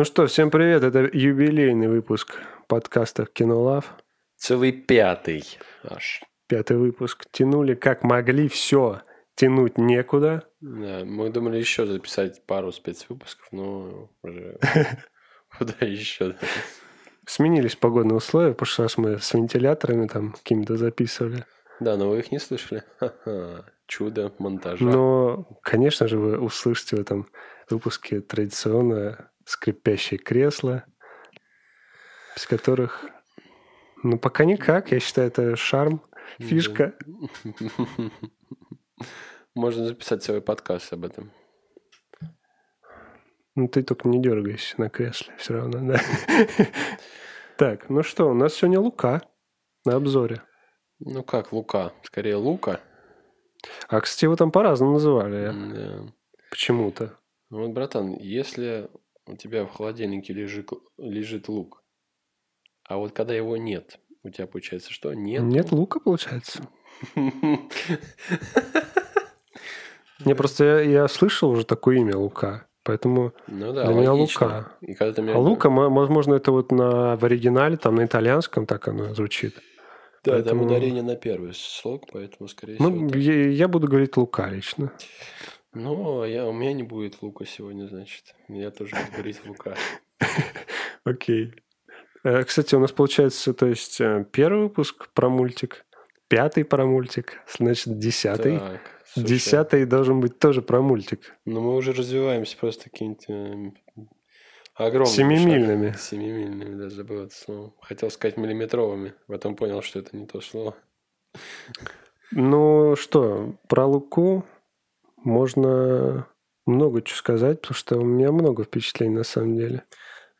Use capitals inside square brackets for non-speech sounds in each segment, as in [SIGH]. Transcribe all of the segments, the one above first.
Ну что, всем привет, это юбилейный выпуск подкаста «Кинолав». Целый пятый аж. Пятый выпуск. Тянули как могли, все. Тянуть некуда. Да, мы думали еще записать пару спецвыпусков, но уже [LAUGHS] куда еще? Сменились погодные условия, в прошлый раз мы с вентиляторами там какими-то записывали. Да, но вы их не слышали. Ха-ха. Чудо монтажа. Но, конечно же, вы услышите в этом выпуске традиционное скрипящее кресло, без которых, ну, пока никак. Я считаю, это шарм, фишка. Можно записать целый подкаст об этом. Ну, ты только не дергайся на кресле все равно, да. [LAUGHS] Так, ну что, у нас сегодня Лука на обзоре. Ну как Лука? Скорее Лука. А, кстати, его там по-разному называли. Почему-то. Ну вот, братан, если у тебя в холодильнике лежит, лежит лук, а вот когда его нет, у тебя получается что? Нет? Нет лука, получается? [LAUGHS] Не, просто я, я слышал уже такое имя Лука. Поэтому Ну да, для меня логично. Лука. И когда ты меня... А Лука, мо- возможно, это вот на, в оригинале, там на итальянском так оно звучит. Да, там поэтому- ударение на первый слог, поэтому, скорее Ну, всего, так. я, я буду говорить Лука лично. Ну, а я, у меня не будет лука сегодня, значит. Я тоже буду говорить лука. [LAUGHS] Окей. Э, Кстати, у нас получается, то есть э, первый выпуск про мультик, пятый про мультик, значит, десятый. Так, слушай, Десятый должен быть тоже про мультик. Ну, мы уже развиваемся просто какими-то огромными Семимильными. шагами. Семимильными, да, забыл это слово. Хотел сказать миллиметровыми, потом понял, что это не то слово. Ну что, про Луку можно много чего сказать, потому что у меня много впечатлений на самом деле.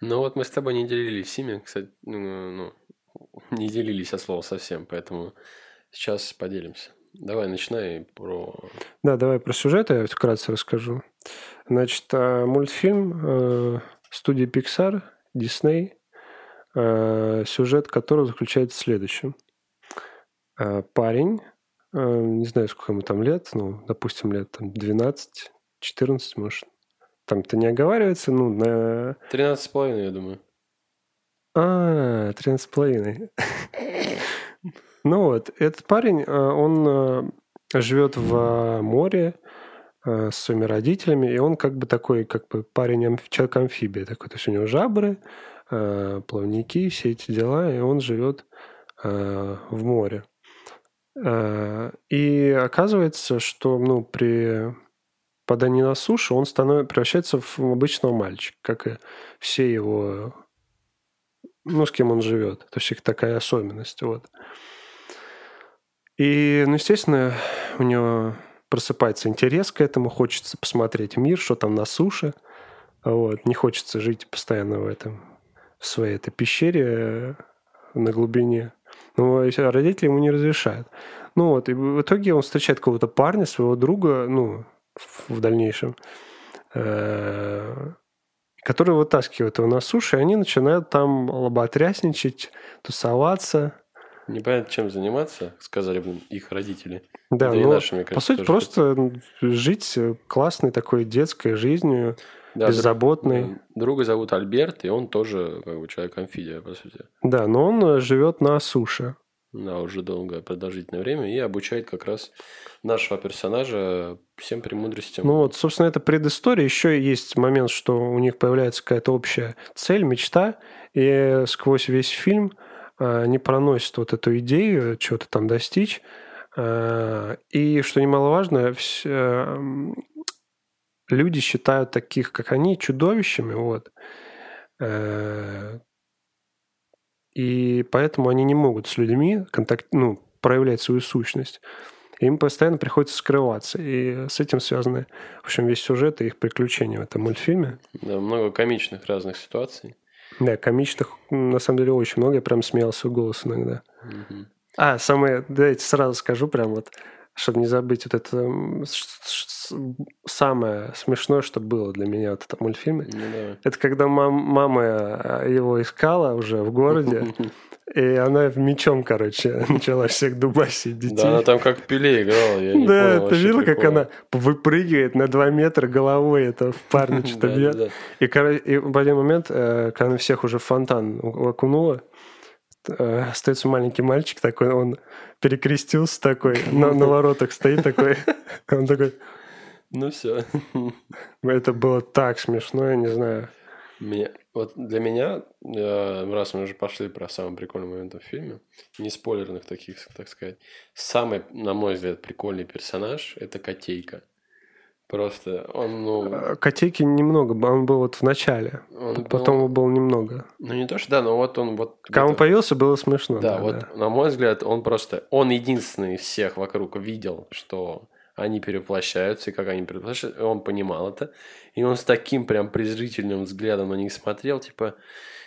Ну, вот мы с тобой не делились ими, кстати, ну, ну, не делились от слова совсем, поэтому сейчас поделимся. Давай, начинай про... Да, давай про сюжет я вкратце расскажу. Значит, а, мультфильм э, студии Pixar, Disney, э, сюжет которого заключается в следующем. Э, Парень, э, не знаю, сколько ему там лет, ну, допустим, лет там 12, 14, может. Там-то не оговаривается, ну, на... 13 с половиной, я думаю. А, 13 с половиной. Ну вот, этот парень, э, он э, живет в э, море э, с своими родителями, и он как бы такой, как бы парень, амф- человек-амфибия такой. То есть у него жабры, э, плавники, все эти дела, и он живет э, в море. Э, И оказывается, что ну, при попадании на сушу он становится, превращается в обычного мальчика, как и все его ну, с кем он живет. То есть их такая особенность. Вот. И, ну, естественно, у него просыпается интерес к этому, хочется посмотреть мир, что там на суше. Вот. Не хочется жить постоянно в этом, в своей этой пещере э, на глубине. Но родители ему не разрешают. Ну вот, и в итоге он встречает какого-то парня, своего друга, ну, в дальнейшем, э, который вытаскивает его на сушу, и они начинают там лоботрясничать, тусоваться. Непонятно, чем заниматься, сказали бы их родители. Да, Да и ну, наши, мне по кажется, сути, тоже просто жить классной такой детской жизнью, Да, беззаботной. друг- Друга зовут Альберт, и он тоже как бы человек-амфибия, по сути. Да, но он э, живет на суше. Да, уже долгое продолжительное время, и обучает как раз нашего персонажа всем премудростям. Ну вот, собственно, это предыстория. Еще есть момент, что у них появляется какая-то общая цель, мечта, и сквозь весь фильм э, они проносят вот эту идею, чего-то там достичь. Э, И, что немаловажно, люди считают таких, как они, чудовищами, вот. Э, И поэтому они не могут с людьми контакт, ну, проявлять свою сущность. Им постоянно приходится скрываться. И с этим связаны, в общем, весь сюжет и их приключения в этом мультфильме. Да, много комичных разных ситуаций. Да, комичных, на самом деле, очень много. Я прям смеялся в голос иногда. Мгм. А, самое, давайте сразу скажу прям вот, чтобы не забыть вот это самое смешное, что было для меня вот в этом мультфильме. Ну да. Это когда мам- мама э, его искала уже в городе, [LAUGHS] И она мечом, короче, [LAUGHS] начала всех дубасить детей. Да, она там как пеле играла, я не Да, понял ты видел, как она выпрыгивает на 2 метра головой, это в парня [LAUGHS] что-то бьет. И, в один момент, э, когда всех уже в фонтан окунула, э, остается маленький мальчик такой, он перекрестился такой, на, на воротах стоит такой, он такой, Ну все. это было так смешно, я не знаю. Мне, вот для меня, э, раз мы уже пошли про самые прикольные моменты в фильме, не спойлерных таких, так сказать, самый, на мой взгляд, прикольный персонаж – это Котейка. Просто он, ну, Э, Котейки немного, он был вот в начале, он потом был- его было немного. ну не то, что да, но вот он вот... Когда он появился, было смешно. Да, Да, вот да. на мой взгляд, он просто, он единственный из всех вокруг видел, что они перевоплощаются, и как они перевоплощаются, он понимал это. И он с таким прям презрительным взглядом на них смотрел, типа,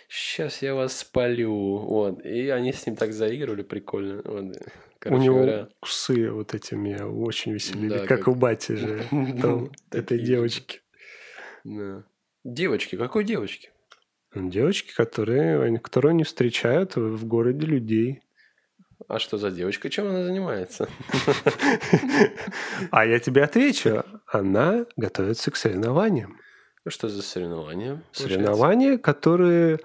сейчас я вас спалю. Вот. И они с ним так заигрывали прикольно. Вот. Короче у него говоря, усы вот эти меня очень веселили, Да, как, как- у бати же, [LAUGHS] там, этой девочки. да. Девочки, какой девочки? Девочки, которые, которые они встречают в городе людей. А что за девочка? Чем она занимается? [LAUGHS] А я тебе отвечу. Она готовится к соревнованиям. Что за соревнования? Соревнования, которые...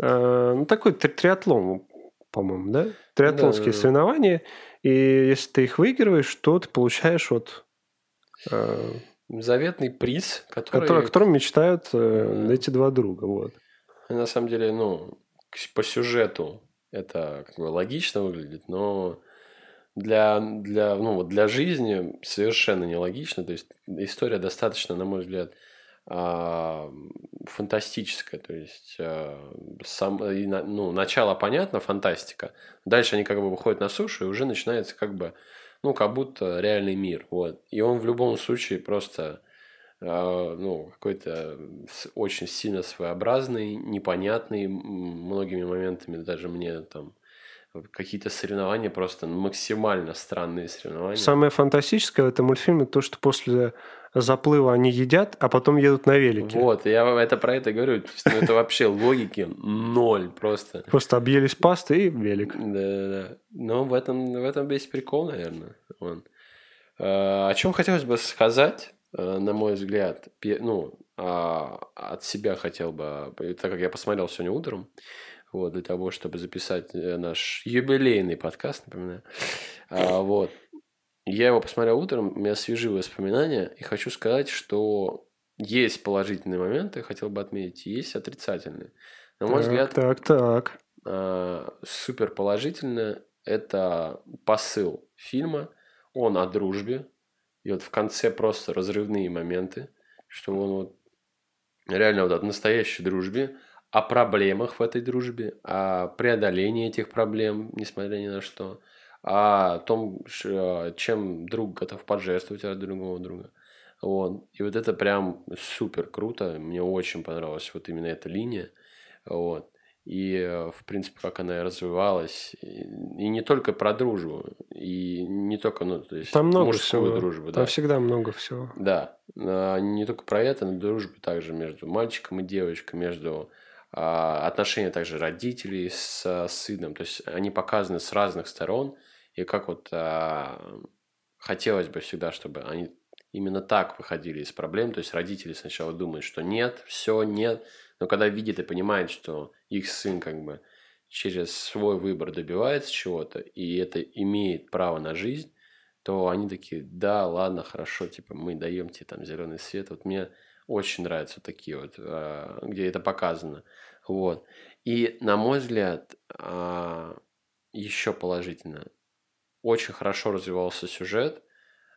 э, ну, такой три- триатлон, по-моему, да? Триатлонские соревнования. И если ты их выигрываешь, то ты получаешь вот... э, Заветный приз, который... который- о котором мечтают э, эти два друга. Вот. На самом деле, ну, по сюжету это как бы логично выглядит, но для, для, ну, вот для жизни совершенно нелогично. То есть история достаточно, на мой взгляд, а, фантастическая. То есть а, сам, ну, начало понятно, фантастика. Дальше они как бы выходят на сушу, и уже начинается как бы, ну, как будто реальный мир. Вот. И он в любом случае просто ну, какой-то очень сильно своеобразный, непонятный многими моментами, даже мне там какие-то соревнования просто максимально странные соревнования. Самое фантастическое в этом мультфильме то, что после заплыва они едят, а потом едут на велике. Вот, я это про это говорю. Ну, это вообще логики ноль просто. Просто объелись пасты и велик. Да-да-да. Но в этом, в этом весь прикол, наверное. Вон. А, О чем хотелось бы сказать, на мой взгляд, ну, а, от себя хотел бы, э, так как я посмотрел сегодня утром, вот, для того, чтобы записать э, наш юбилейный подкаст, напоминаю. А, вот. Я его посмотрел утром, у меня свежие воспоминания, и хочу сказать, что есть положительные моменты, хотел бы отметить, есть отрицательные. На мой так, взгляд, так, так. а, супер положительно это посыл фильма. Он о дружбе. И вот в конце просто разрывные моменты, что он вот реально вот о настоящей дружбе, о проблемах в этой дружбе, о преодолении этих проблем, несмотря ни на что, о том, ш- чем друг готов пожертвовать ради другого друга. Вот. И вот это прям супер круто. Мне очень понравилась вот именно эта линия. Вот. И, э, в принципе, как она и развивалась. И не только про дружбу. И не только, ну, то есть, Там много мужскую всего. дружбу. Там да. всегда много всего. Да, а, не только про это, но дружбу также между мальчиком и девочкой, между а, отношения также родителей с сыном. То есть они показаны с разных сторон. И как вот а, хотелось бы всегда, чтобы они именно так выходили из проблем. То есть родители сначала думают, что нет, все, нет. Но когда видят и понимают, что их сын как бы через свой выбор добивается чего-то, и это имеет право на жизнь, то они такие, да, ладно, хорошо, типа, мы даем тебе там зеленый свет. Вот мне очень нравятся такие вот, а, где это показано. Вот. И, на мой взгляд, а, еще положительно, очень хорошо развивался сюжет,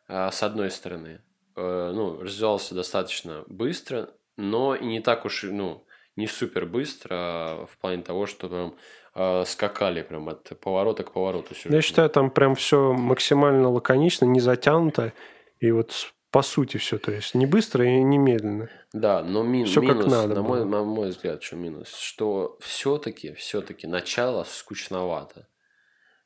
а, с одной стороны. Э, Ну, развивался достаточно быстро, но и не так уж, ну, не супер быстро, а в плане того, что прям а, скакали прям от поворота к повороту Я сюжета. считаю, там прям все максимально лаконично, не затянуто. И вот по сути все. То есть не быстро и не медленно. Да, но мин- как минус, надо на, мой, было. на мой взгляд, что минус, что все-таки, все-таки начало скучновато.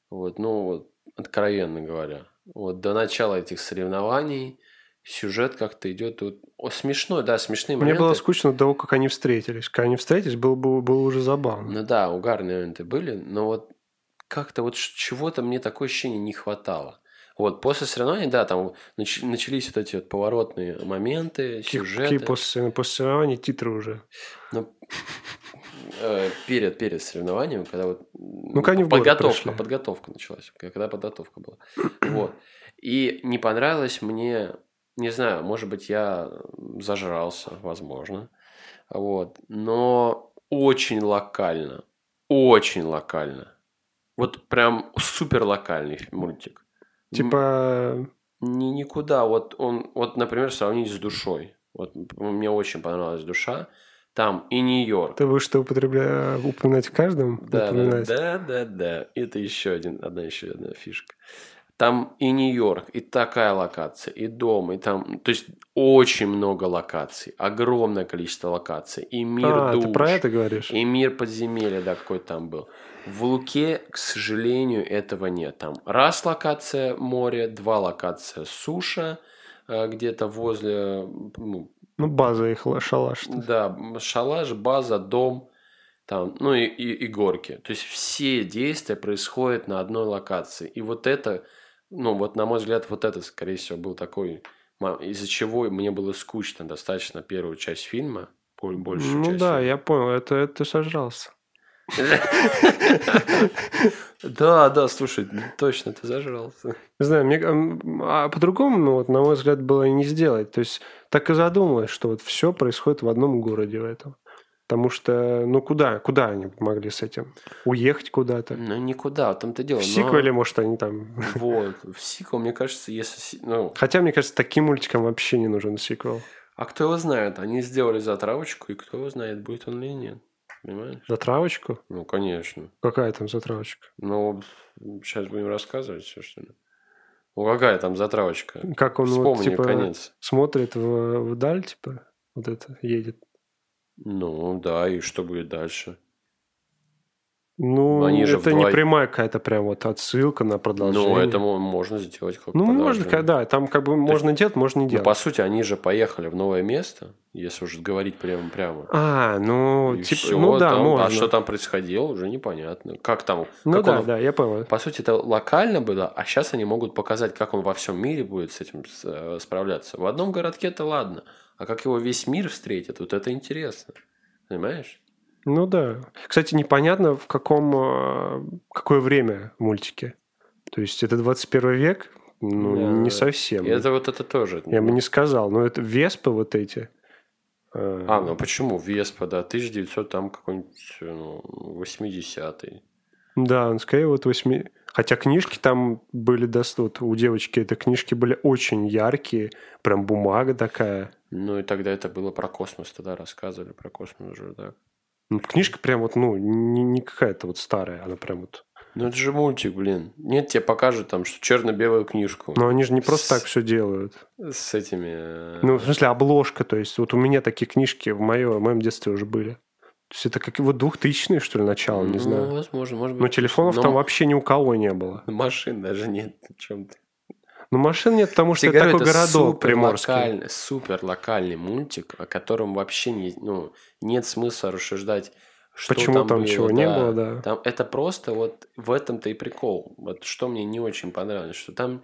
Вот, ну, вот, откровенно говоря. Вот до начала этих соревнований сюжет как-то идет вот, о, смешной, да, смешные Мне моменты. было скучно до того, как они встретились. Когда они встретились, было, было, было уже забавно. Ну да, угарные моменты были, но вот как-то вот чего-то мне такое ощущение не хватало. Вот, после соревнований, да, там нач- начались вот эти вот поворотные моменты, сюжеты. Какие после, после соревнований титры уже? Ну, э, перед, перед соревнованием, когда вот ну, они подготовка, подготовка началась, когда подготовка была. Вот. И не понравилось мне, не знаю, может быть, я зажрался, возможно. Вот. Но очень локально. Очень локально. Вот прям супер локальный мультик. Типа... Ни, никуда. Вот он, вот, например, сравнить с душой. Вот мне очень понравилась душа. Там и Нью-Йорк. Ты будешь что употребля... упоминать в каждом? Да, да, да, да, да. Это еще один, одна еще одна фишка. Там и Нью-Йорк, и такая локация, и дом, и там, то есть очень много локаций, огромное количество локаций, и мир а, душ, ты про это говоришь? и мир подземелья, да, какой там был. В Луке, к сожалению, этого нет. Там раз локация море, два локация суша, э, где-то возле... Ну, ну база их, шалаш. Да, шалаш, база, дом, там, ну и, и, и горки. То есть все действия происходят на одной локации. И вот это, ну вот на мой взгляд, вот это, скорее всего, был такой, из-за чего мне было скучно достаточно первую часть фильма, большую ну часть. да, фильма. я понял, это, это сожрался. Да, да, слушай, точно, ты зажрался. Не знаю, мне, а по-другому, ну, вот, на мой взгляд, было и не сделать. То есть так и задумалось, что вот все происходит в одном городе в этом. Потому что, ну куда, куда они могли с этим? Уехать куда-то? Ну никуда, там-то дело. В сиквеле, но... может, они там... Вот, в сиквел, мне кажется, если... Ну... Хотя, мне кажется, таким мультикам вообще не нужен сиквел. А кто его знает? Они сделали затравочку, и кто его знает, будет он или нет. Понимаешь? Затравочку? Ну, конечно. Какая там затравочка? Ну, сейчас будем рассказывать все, что ли. Ну, какая там затравочка? Как он Вспомни, вот, типа, конец. смотрит в, вдаль, типа, вот это, едет. Ну, да, и что будет дальше? Ну, Они же это вдвоем... не прямая какая-то прям вот отсылка на продолжение. Ну, это можно сделать как Ну, можно, когда там как бы То можно есть, делать, можно не делать. Ну, по сути, они же поехали в новое место, если уж говорить прямо прямо. А, ну, и типа, все, ну да, там, а можно. А что там происходило, уже непонятно. Как там? Ну как да, он, да, я понял. По сути, это локально было, а сейчас они могут показать, как он во всем мире будет с этим э, справляться. В одном городке это ладно, а как его весь мир встретит, вот это интересно. Понимаешь? Ну да. Кстати, непонятно, в каком, э, какое время мультики. То есть это 21 век? Ну, да, не совсем. Это вот это тоже. Я бы не сказал. Но это Веспы вот эти. Э, а, ну почему? Веспа, да. 1900 там какой-нибудь ну, 80-й. Да, скорее вот 8... Хотя книжки там были доступны. У девочки это книжки были очень яркие. Прям бумага такая. Ну и тогда это было про космос. Тогда рассказывали про космос уже, да. Ну, книжка прям вот, ну, не, не какая-то вот старая, она прям вот... Ну, это же мультик, блин. Нет, тебе покажут там, что черно-белую книжку. Но они же не просто с... так все делают. С этими... Э, ну, в смысле, обложка, то есть, вот у меня такие книжки в, моё, в моем детстве уже были. То есть это как вот двухтысячные, что ли, начало, не ну, знаю. Ну, возможно, может быть. Но телефонов Но... там вообще ни у кого не было. [LAUGHS] Машин даже нет в чем-то. Ну, машин нет, потому что это говорю, такой это городок супер приморский. Локальный, супер локальный мультик, о котором вообще не, ну, нет смысла рассуждать что Почему там, там было, чего да. не было, да. Там, это просто вот в этом-то и прикол. Вот что мне не очень понравилось, что там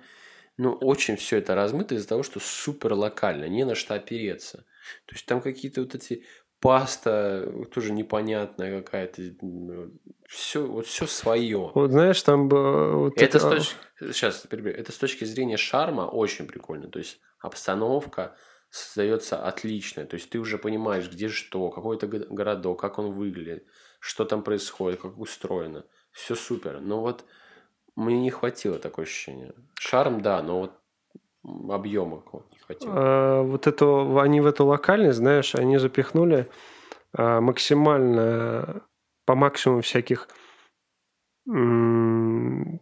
ну, очень все это размыто из-за того, что супер локально, не на что опереться. То есть там какие-то вот эти паста тоже непонятная какая-то. Все, вот все свое. Вот знаешь, там вот это, это... С точки... Сейчас, это с точки зрения шарма очень прикольно. То есть обстановка, создается отличная. То есть ты уже понимаешь, где что, какой это городок, как он выглядит, что там происходит, как устроено. Все супер. Но вот мне не хватило такое ощущение. Шарм, да, но вот объема хватило. А, вот это, они в эту локальность, знаешь, они запихнули а, максимально, по максимуму всяких м-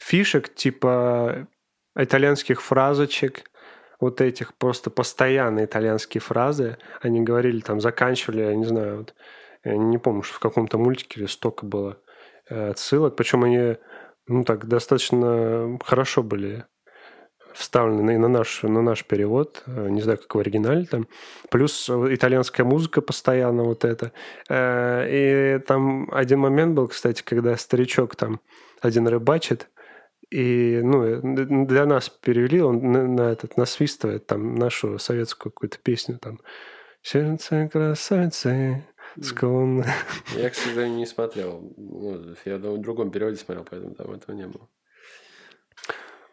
фишек, типа итальянских фразочек, вот этих просто постоянные итальянские фразы. Они говорили, там, заканчивали, я не знаю, вот, я не помню, что в каком-то мультике или столько было э, отсылок. Причем они, ну так, достаточно хорошо были вставлены на наш, на наш перевод, э, не знаю, как в оригинале там, плюс итальянская музыка постоянно вот это. Э, и там один момент был, кстати, когда старичок там один рыбачит, и ну, для нас перевели, он на, на этот насвистывает там нашу советскую какую-то песню там «Сердце красавицы, склонны». Я, к сожалению, не смотрел. Ну, я в другом переводе смотрел, поэтому там этого не было.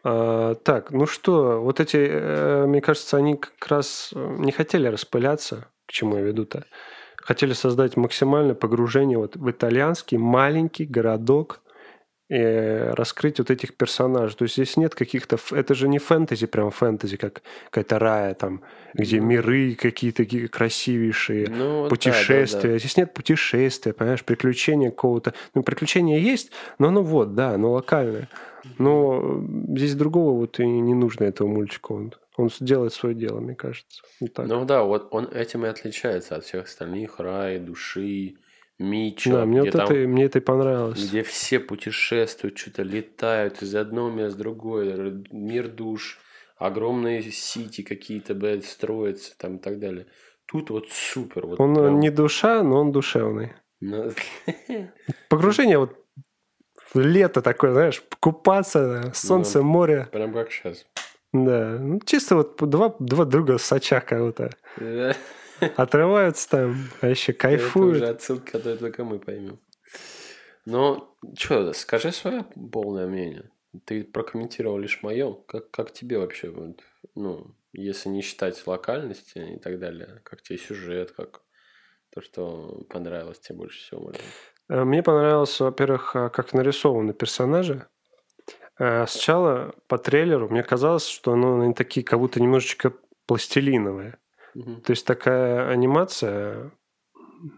А, так, ну что, вот эти, э, мне кажется, они как раз э, не хотели распыляться, к чему я веду-то. Хотели создать максимальное погружение вот в итальянский маленький городок, раскрыть вот этих персонажей. То есть здесь нет каких-то... Это же не фэнтези, прям фэнтези, как какая-то рая там, где ну, миры какие-то красивейшие, ну, путешествия. Да, да, да. Здесь нет путешествия, понимаешь, приключения какого-то... Ну, приключения есть, но ну вот, да, но локальное. Но здесь другого вот и не нужно этого мультика. Он, он делает свое дело, мне кажется. Вот так. Ну да, вот он этим и отличается от всех остальных. Рай, души, Мичо. Да, мне, вот там, это, мне это и понравилось. Где все путешествуют, что-то летают из одного места в другое. Мир душ, огромные сити какие-то, блядь, строятся там и так далее. Тут вот супер. Вот он прям... не душа, но он душевный. Но... [LAUGHS] Погружение вот лето такое, знаешь, купаться, солнце, ну, море. Прям как сейчас. Да, ну, чисто вот два, два друга сача кого-то. Отрываются там, а еще кайфуют. Это уже отсылка, которую только мы поймем. Но, что, скажи свое полное мнение. Ты прокомментировал лишь мое. Как, как тебе вообще, вот, ну, если не считать локальности и так далее, как тебе сюжет, как то, что понравилось тебе больше всего, может э, Мне понравилось, во-первых, а, как нарисованы персонажи. Э, сначала по трейлеру мне казалось, что ну, они такие как будто немножечко пластилиновые. Угу. То есть такая анимация,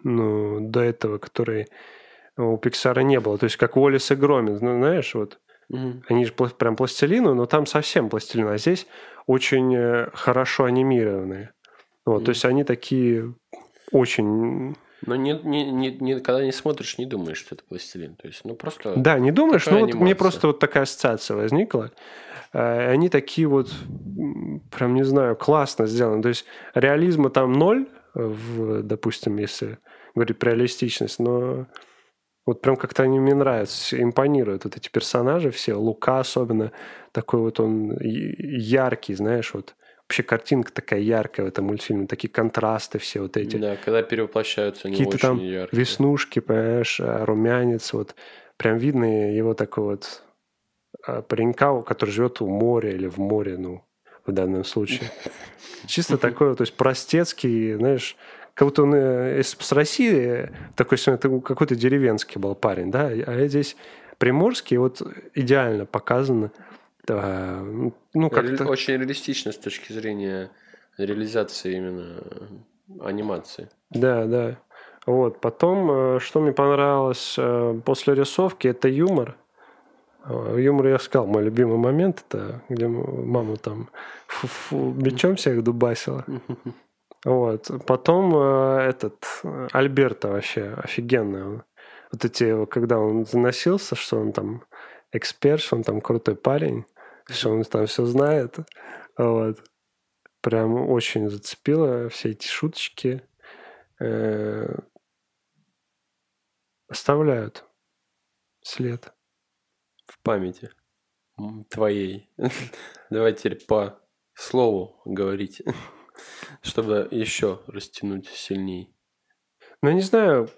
ну, до этого, которой у Пиксара не было. То есть как Уоллес и Громит, ну, знаешь, вот угу. они же прям пластилину, но там совсем пластилин, а здесь очень э, хорошо анимированные. Вот, угу. То есть они такие очень но не, не, не, не, когда не смотришь, не думаешь, что это пластилин. То есть, ну просто. Да, не думаешь, но вот мне просто вот такая ассоциация возникла. Э, они такие вот, прям не знаю, классно сделаны. То есть реализма там ноль, в, допустим, если говорить про реалистичность, но вот прям как-то они мне нравятся, импонируют вот эти персонажи все, Лука особенно, такой вот он яркий, знаешь, вот вообще картинка такая яркая в этом мультфильме, такие контрасты все вот эти. Да, когда перевоплощаются они Какие-то там яркие. веснушки, понимаешь, а, румянец, вот прям видно его такой вот а, паренька, который живет у моря или в море, ну, в данном случае. [LAUGHS] Чисто такой, то есть простецкий, знаешь, как будто он э, с России такой какой-то деревенский был парень, да, а здесь приморский, вот идеально показано. Да, ну, как-то... Очень реалистично с точки зрения реализации именно анимации. Да, да. Вот. Потом, э, что мне понравилось э, после рисовки, это юмор. Э, юмор я сказал, мой любимый момент, это где мама там фу -фу, мечом всех дубасила. Вот. Потом этот Альберта вообще офигенный. Вот эти, когда он заносился, что он там эксперт, что он там крутой парень что он там все знает. Вот. Прям очень зацепило все эти шуточки. Э, оставляют след. В памяти твоей. Давай теперь по слову говорить, чтобы еще растянуть сильней. Ну, не знаю,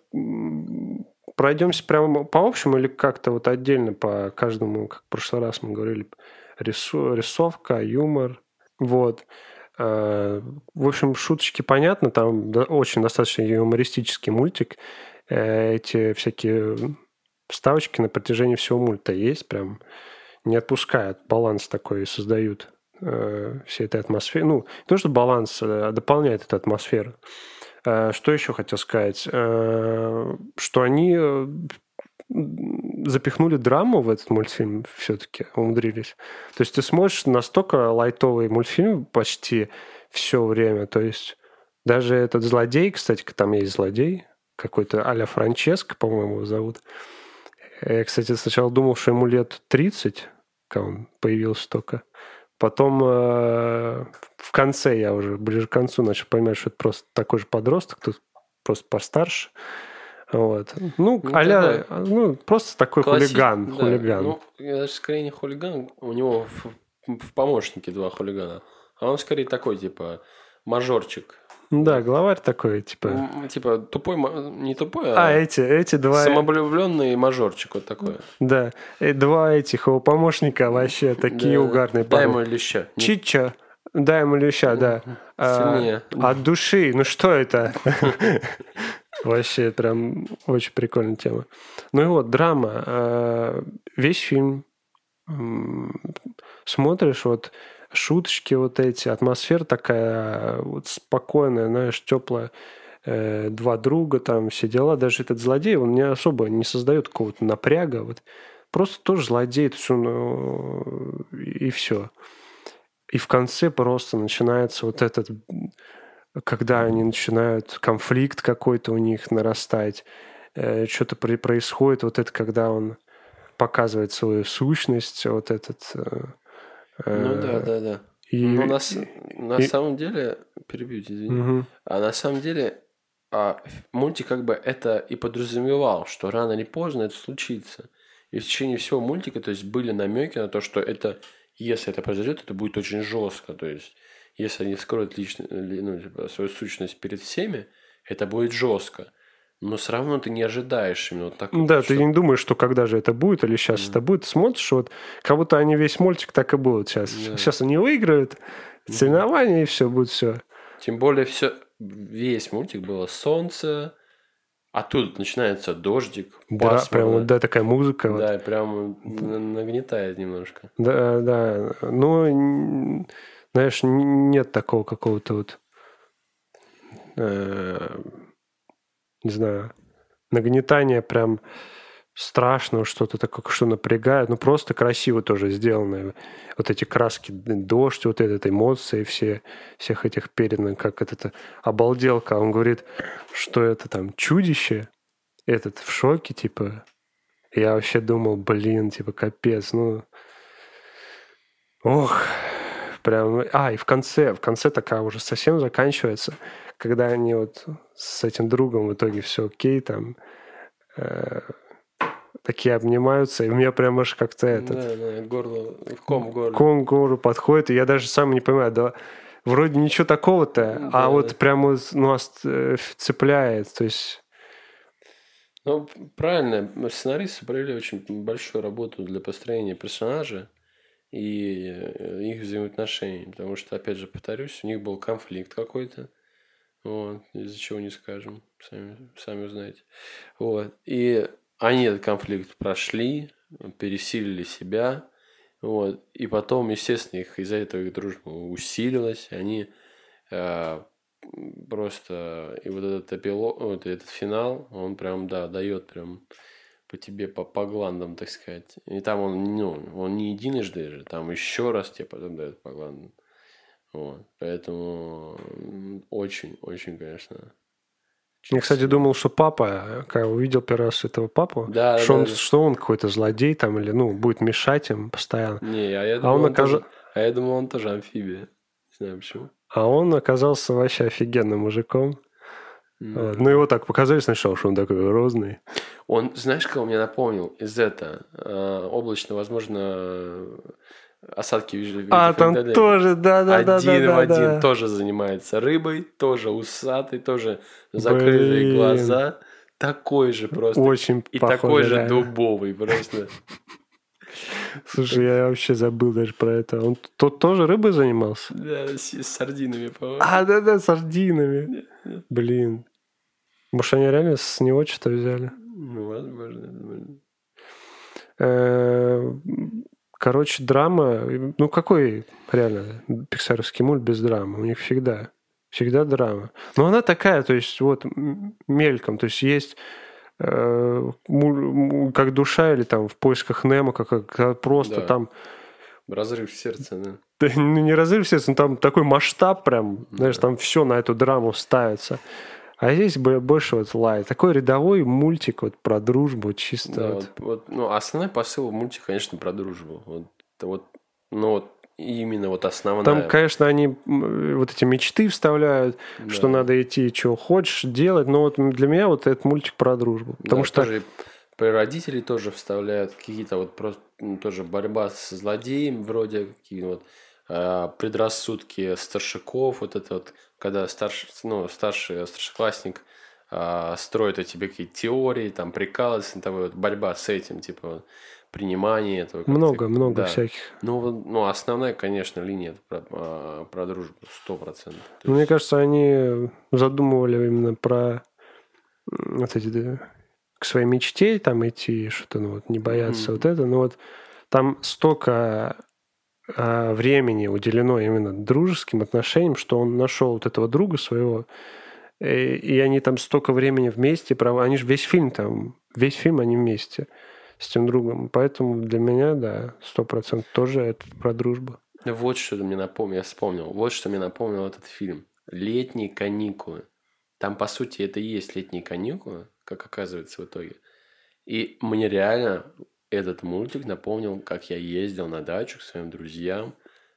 пройдемся прямо по общему или как-то вот отдельно по каждому, как в прошлый раз мы говорили, рису, рисовка, юмор. Вот. Э, в общем, шуточки понятно, там очень достаточно юмористический мультик. Э, эти всякие вставочки на протяжении всего мульта есть, прям не отпускают, баланс такой создают э, всей этой атмосферы. Ну, не то, что баланс, а дополняет эту атмосферу. Что еще хотел сказать? Что они запихнули драму в этот мультфильм все-таки, умудрились. То есть ты смотришь настолько лайтовый мультфильм почти все время. То есть даже этот злодей, кстати, там есть злодей, какой-то Аля Франческо, по-моему, его зовут. Я, кстати, сначала думал, что ему лет 30, когда он появился только. Потом э, в конце я уже, ближе к концу, начал понимать, что это просто такой же подросток, тут просто постарше. Вот. Ну, Ну, а ну, просто такой Класси- хулиган. да, хулиган. Ну, я даже скорее не хулиган, у него в, в помощнике два хулигана. А он скорее такой, типа, мажорчик. Да, главарь такой, типа. Типа, тупой, не тупой, А, а, эти, эти два... самовлюбленный мажорчик вот такой. Да, э, два этих его помощника вообще такие угарные Дай ему леща. Чича. Дай ему леща, да. А, Сильнее. От души. Ну что это? [LAUGHS] Вообще прям очень прикольная тема. Ну и вот, драма. А, Весь фильм смотришь, вот шуточки вот эти, атмосфера такая вот спокойная, знаешь, теплая. Э, Два друга, там все дела. Даже этот злодей, он не особо не создает какого-то напряга. Вот. Просто тоже злодей, то есть он, э, и все. И в конце просто начинается вот этот, когда они начинают, конфликт какой-то у них нарастать, э, что-то при- происходит, вот это, когда он показывает свою сущность, вот этот... э, Ну да, э, да, да. И, Ну, на, с- на и- самом деле, перебьете, извини. Мгм. А на самом деле, а, мультик как бы это и подразумевал, что рано или поздно это случится. И в течение всего мультика, то есть, были намеки на то, что это, если это произойдет, это будет очень жестко. То есть, если они скроют лично, ли- ну, типа, свою сущность перед всеми, это будет жестко. Но все равно ты не ожидаешь именно вот такого. Да, что- ты не думаешь, что когда же это будет или сейчас это будет. Смотришь, вот как будто они весь мультик так и будут сейчас. Да. Сейчас они выиграют соревнования, и все, будет все. Тем более все, весь мультик было солнце, а тут начинается дождик, Да, прям вот, да, такая музыка. вот. Да, прям на- нагнетает немножко. Да, да. Ну, н- знаешь, нет такого какого-то вот, э, не знаю, нагнетания прям страшного, что-то такое, что напрягает. Ну, просто красиво тоже сделано. Вот эти краски, дождь, вот этот эмоции все, всех этих передано, как это обалделка. Он говорит, что это там чудище, этот в шоке, типа. Я вообще думал, блин, типа, капец, ну... Ох, прям... А, и в конце, в конце такая уже совсем заканчивается, когда они вот с этим другом в итоге все окей, там, э, такие обнимаются, и у меня прям аж как-то этот... Да, да, горло, ком в горле. Ком к горлу подходит, и я даже сам не понимаю, да, вроде ничего такого-то, Да. а вот прям вот, ну, ост- э, цепляет, то есть... Ну, правильно, сценаристы провели очень большую работу для построения персонажа и э, их взаимоотношений. Потому что, опять же, повторюсь, у них был конфликт какой-то. Вот, из-за чего не скажем, сами, сами узнаете. Вот. И они этот конфликт прошли, пересилили себя. Вот. И потом, естественно, их из-за этого их дружба усилилась. Они э, просто и вот этот эпилог, вот этот финал, он прям, да, дает прям по тебе, по, по гландам, так сказать. И там он, ну, он не единожды же, там еще раз тебе потом дает по гландам. Вот. Поэтому очень, очень, конечно. Я, кстати, думал, что папа, когда увидел первый раз этого папу, Да, что, да, он, да. что он какой-то злодей там, или, ну, будет мешать им постоянно. Не, а я А думал, он, он окажи- тоже, а я думал, он тоже амфибия. Не знаю почему. А он оказался вообще офигенным мужиком. Вот. Ну, его так показали сначала, что он такой грозный. Он, знаешь, кого мне напомнил из это? э, облачно, возможно, осадки в А, там тоже, да-да-да. один в один да. тоже занимается рыбой, тоже усатый, тоже закрытые Блин. глаза. Такой же просто. Очень и похоже, такой же реально. дубовый просто. Слушай, я вообще забыл даже про это. Он тут тоже рыбой занимался? Да, с, с сардинами, по-моему. А, да-да, сардинами. Блин. Может, они реально с него что-то взяли? Ну, возможно. Э, Короче, драма... Ну, какой реально пиксаровский мульт без драмы? У них всегда. Всегда драма. Но она такая, то есть, вот, мельком. То есть, есть э, как душа или там в поисках Немо, как, как просто Да. там Разрыв сердца, да. Да, ну, не разрыв сердца, но там такой масштаб прям, знаешь, Да. там все на эту драму ставится. А здесь бо- больше вот лай. Такой рядовой мультик вот про дружбу, чисто Да, вот. вот, ну, основной посыл в мультике, конечно, про дружбу. Вот, вот, ну, вот именно вот основная. Там, конечно, они вот эти мечты вставляют, что Да. надо идти, чего хочешь делать. Но вот для меня вот этот мультик про дружбу. Потому Да, что тоже про родителей тоже вставляют какие-то вот просто ну, тоже борьба с злодеем вроде какие вот а, предрассудки старшаков вот это вот когда старший ну старший старшеклассник а, строит о тебе какие-то теории там прикалывается тобой вот борьба с этим типа принимание этого много, много Да. всяких. ну ну основная конечно линия это про, а, про дружбу сто процентов То Мне есть- кажется, они задумывали именно про вот эти да, к своей мечте там идти, что-то ну, вот, не бояться Мгм. вот это. Но вот там столько времени уделено именно дружеским отношениям, что он нашел вот этого друга своего, и, и они там столько времени вместе. Они же весь фильм там, весь фильм они вместе с тем другом. Поэтому для меня, да, сто процентов тоже это про дружбу. Вот что мне напомнил, я вспомнил. Вот что мне напомнил этот фильм. Летние каникулы. Там, по сути, это и есть летние каникулы, как оказывается в итоге. И мне реально этот мультик напомнил, как я ездил на дачу к своим друзьям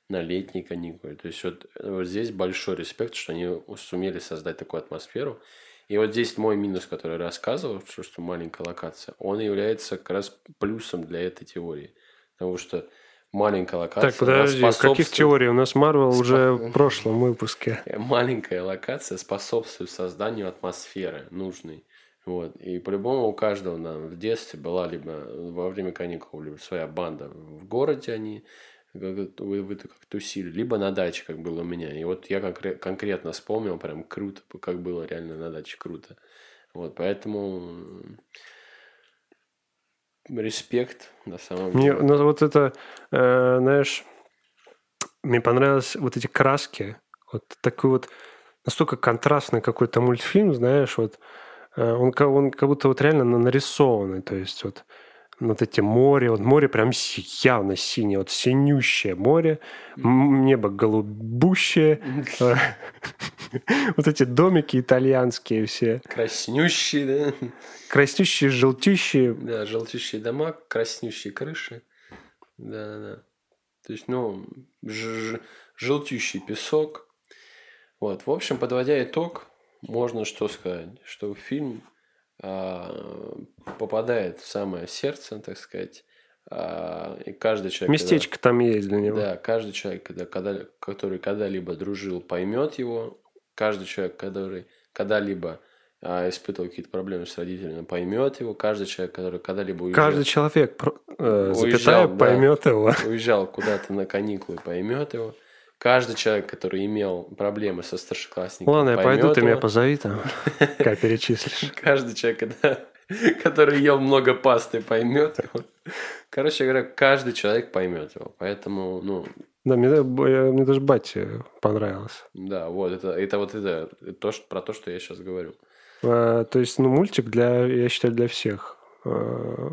на летние каникулы. То есть вот, вот здесь большой респект, что они сумели создать такую атмосферу. И вот здесь мой минус, который рассказывал, что, что маленькая локация, он является как раз плюсом для этой теории. Потому что маленькая локация... Так, подожди, в каких способствует- теорий? У нас Марвел Спа- уже в прошлом выпуске. [LAUGHS] маленькая локация способствует созданию атмосферы нужной. Вот. И по-любому у каждого нам в детстве была либо во время каникул либо своя банда в городе они как- вы, вы как тусили, либо на даче, как было у меня. И вот я конкре- конкретно вспомнил, прям круто, как было реально на даче круто. Вот, поэтому респект на самом Мне деле. ну, вот это, э, знаешь, мне понравились вот эти краски. Вот такой вот настолько контрастный какой-то мультфильм, знаешь, вот он, ка- он как будто вот реально на- нарисованный, то есть вот вот эти море, вот море прям явно синее, вот синющее море, небо голубущее, э, [LAUGHS] вот эти домики итальянские все, Краснющий, да? краснющие, желтющие, Да, желтющие дома, краснющие крыши. Да, да, да. То есть, ну, желтющий песок. Вот, в общем, подводя итог, можно что сказать, что фильм а, попадает в самое сердце, так сказать, а, и каждый человек... когда- местечко там есть для него. да, каждый человек, когда, когда, который когда-либо дружил, поймет его. Каждый человек, который когда-либо а, испытывал какие-то проблемы с родителями, поймет его. Каждый человек, который когда-либо уезжал, Каждый человек, э, Уезжал, запятая, да. поймет его. уезжал куда-то на каникулы, поймет его. Каждый человек, который имел проблемы со старшеклассниками, Ладно, я пойду, ты его. меня позови там, [LAUGHS] как перечислишь. Каждый человек, который ел много пасты, поймет его. Короче говоря, каждый человек поймет его. Поэтому, ну, Да, мне, мне даже батя понравилось. Да, вот это, это вот это, то, что, про то, что я сейчас говорю. Э, То есть, ну, мультик для, я считаю, для всех. Э,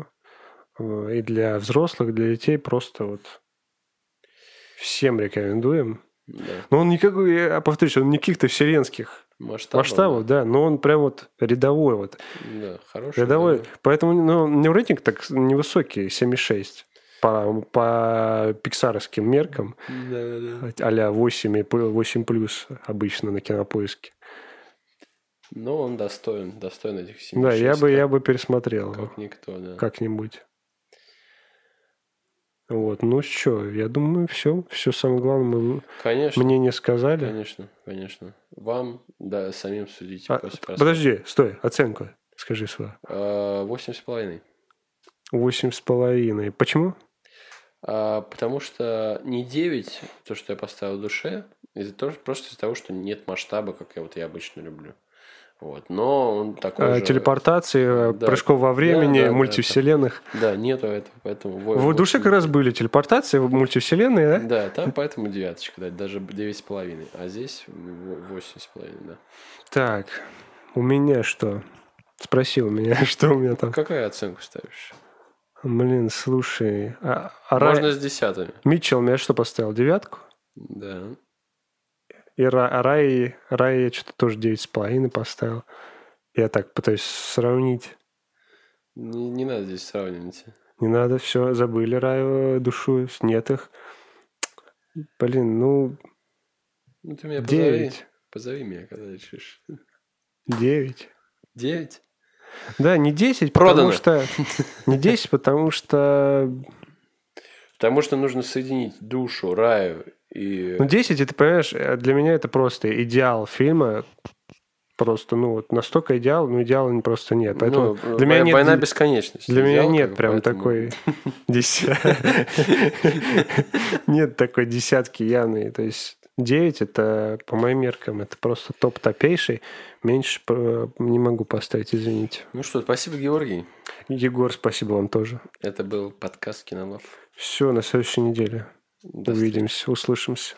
э, И для взрослых, для детей просто вот всем рекомендуем. Да. Но он никакой, я повторюсь, он не каких-то вселенских Масштаб. масштабов, да, но он прям вот рядовой вот. Да, хороший. Рядовой. да. Поэтому ну, у него рейтинг так невысокий, 7,6 по, по пиксаровским меркам. Да, да. а-ля 8, и пл- 8 плюс обычно на кинопоиске. Но он достоин, достоин этих 7 Да, я бы, я бы пересмотрел Как никто, да. как-нибудь. Вот, ну что, я думаю, все. Все самое главное мы Конечно, мнение сказали. конечно, конечно. Вам, да, самим судить А, после подожди, стой, оценку скажи свою. А, Восемь с половиной. Восемь с половиной. Почему? А, потому что не 9, то, что я поставил в душе, из-за того, просто из-за того, что нет масштаба, как я вот я обычно люблю. Вот. Но он такой А, же... Телепортации, Да. прожков во времени, Да, да, да, мультивселенных. Да, нету этого, поэтому... во- В душе как раз были телепортации в мультивселенной, да? Да, там поэтому девяточка, да, даже девять с половиной, а здесь в- восемь с половиной, да. Так, у меня что? Спроси у меня, [LAUGHS] что у меня там. Какую оценку ставишь? Блин, слушай. А, а Рай- Можно с десятыми. Митчелл меня что поставил? Девятку? Да. И а Рай, Рай я что-то тоже девять с половиной поставил. Я так пытаюсь сравнить. Не, не надо здесь сравнивать. Не надо, все, забыли Раю душу, нет их. Блин, ну, Ну, ты меня позови. девять. Позови меня, когда решишь. Девять. Девять? Да, не 10, Продано. потому что... Не 10, потому что... Потому что нужно соединить душу, раю и... Ну, 10, это, понимаешь, э, для меня это просто идеал фильма. Просто, ну, вот настолько идеал, но идеала просто нет. Поэтому Ну, для меня нет... Война бесконечности. Для меня Идеал, нет прям поэтому- такой. [LAUGHS] [LAUGHS] Нет такой десятки явной. То есть 9 это, по моим меркам, это просто топ топейший. Меньше э, не могу поставить, извините. Ну что, спасибо, Георгий. Егор, спасибо вам тоже. Это был подкаст Кинолов. Все, на следующей неделе. Увидимся, услышимся.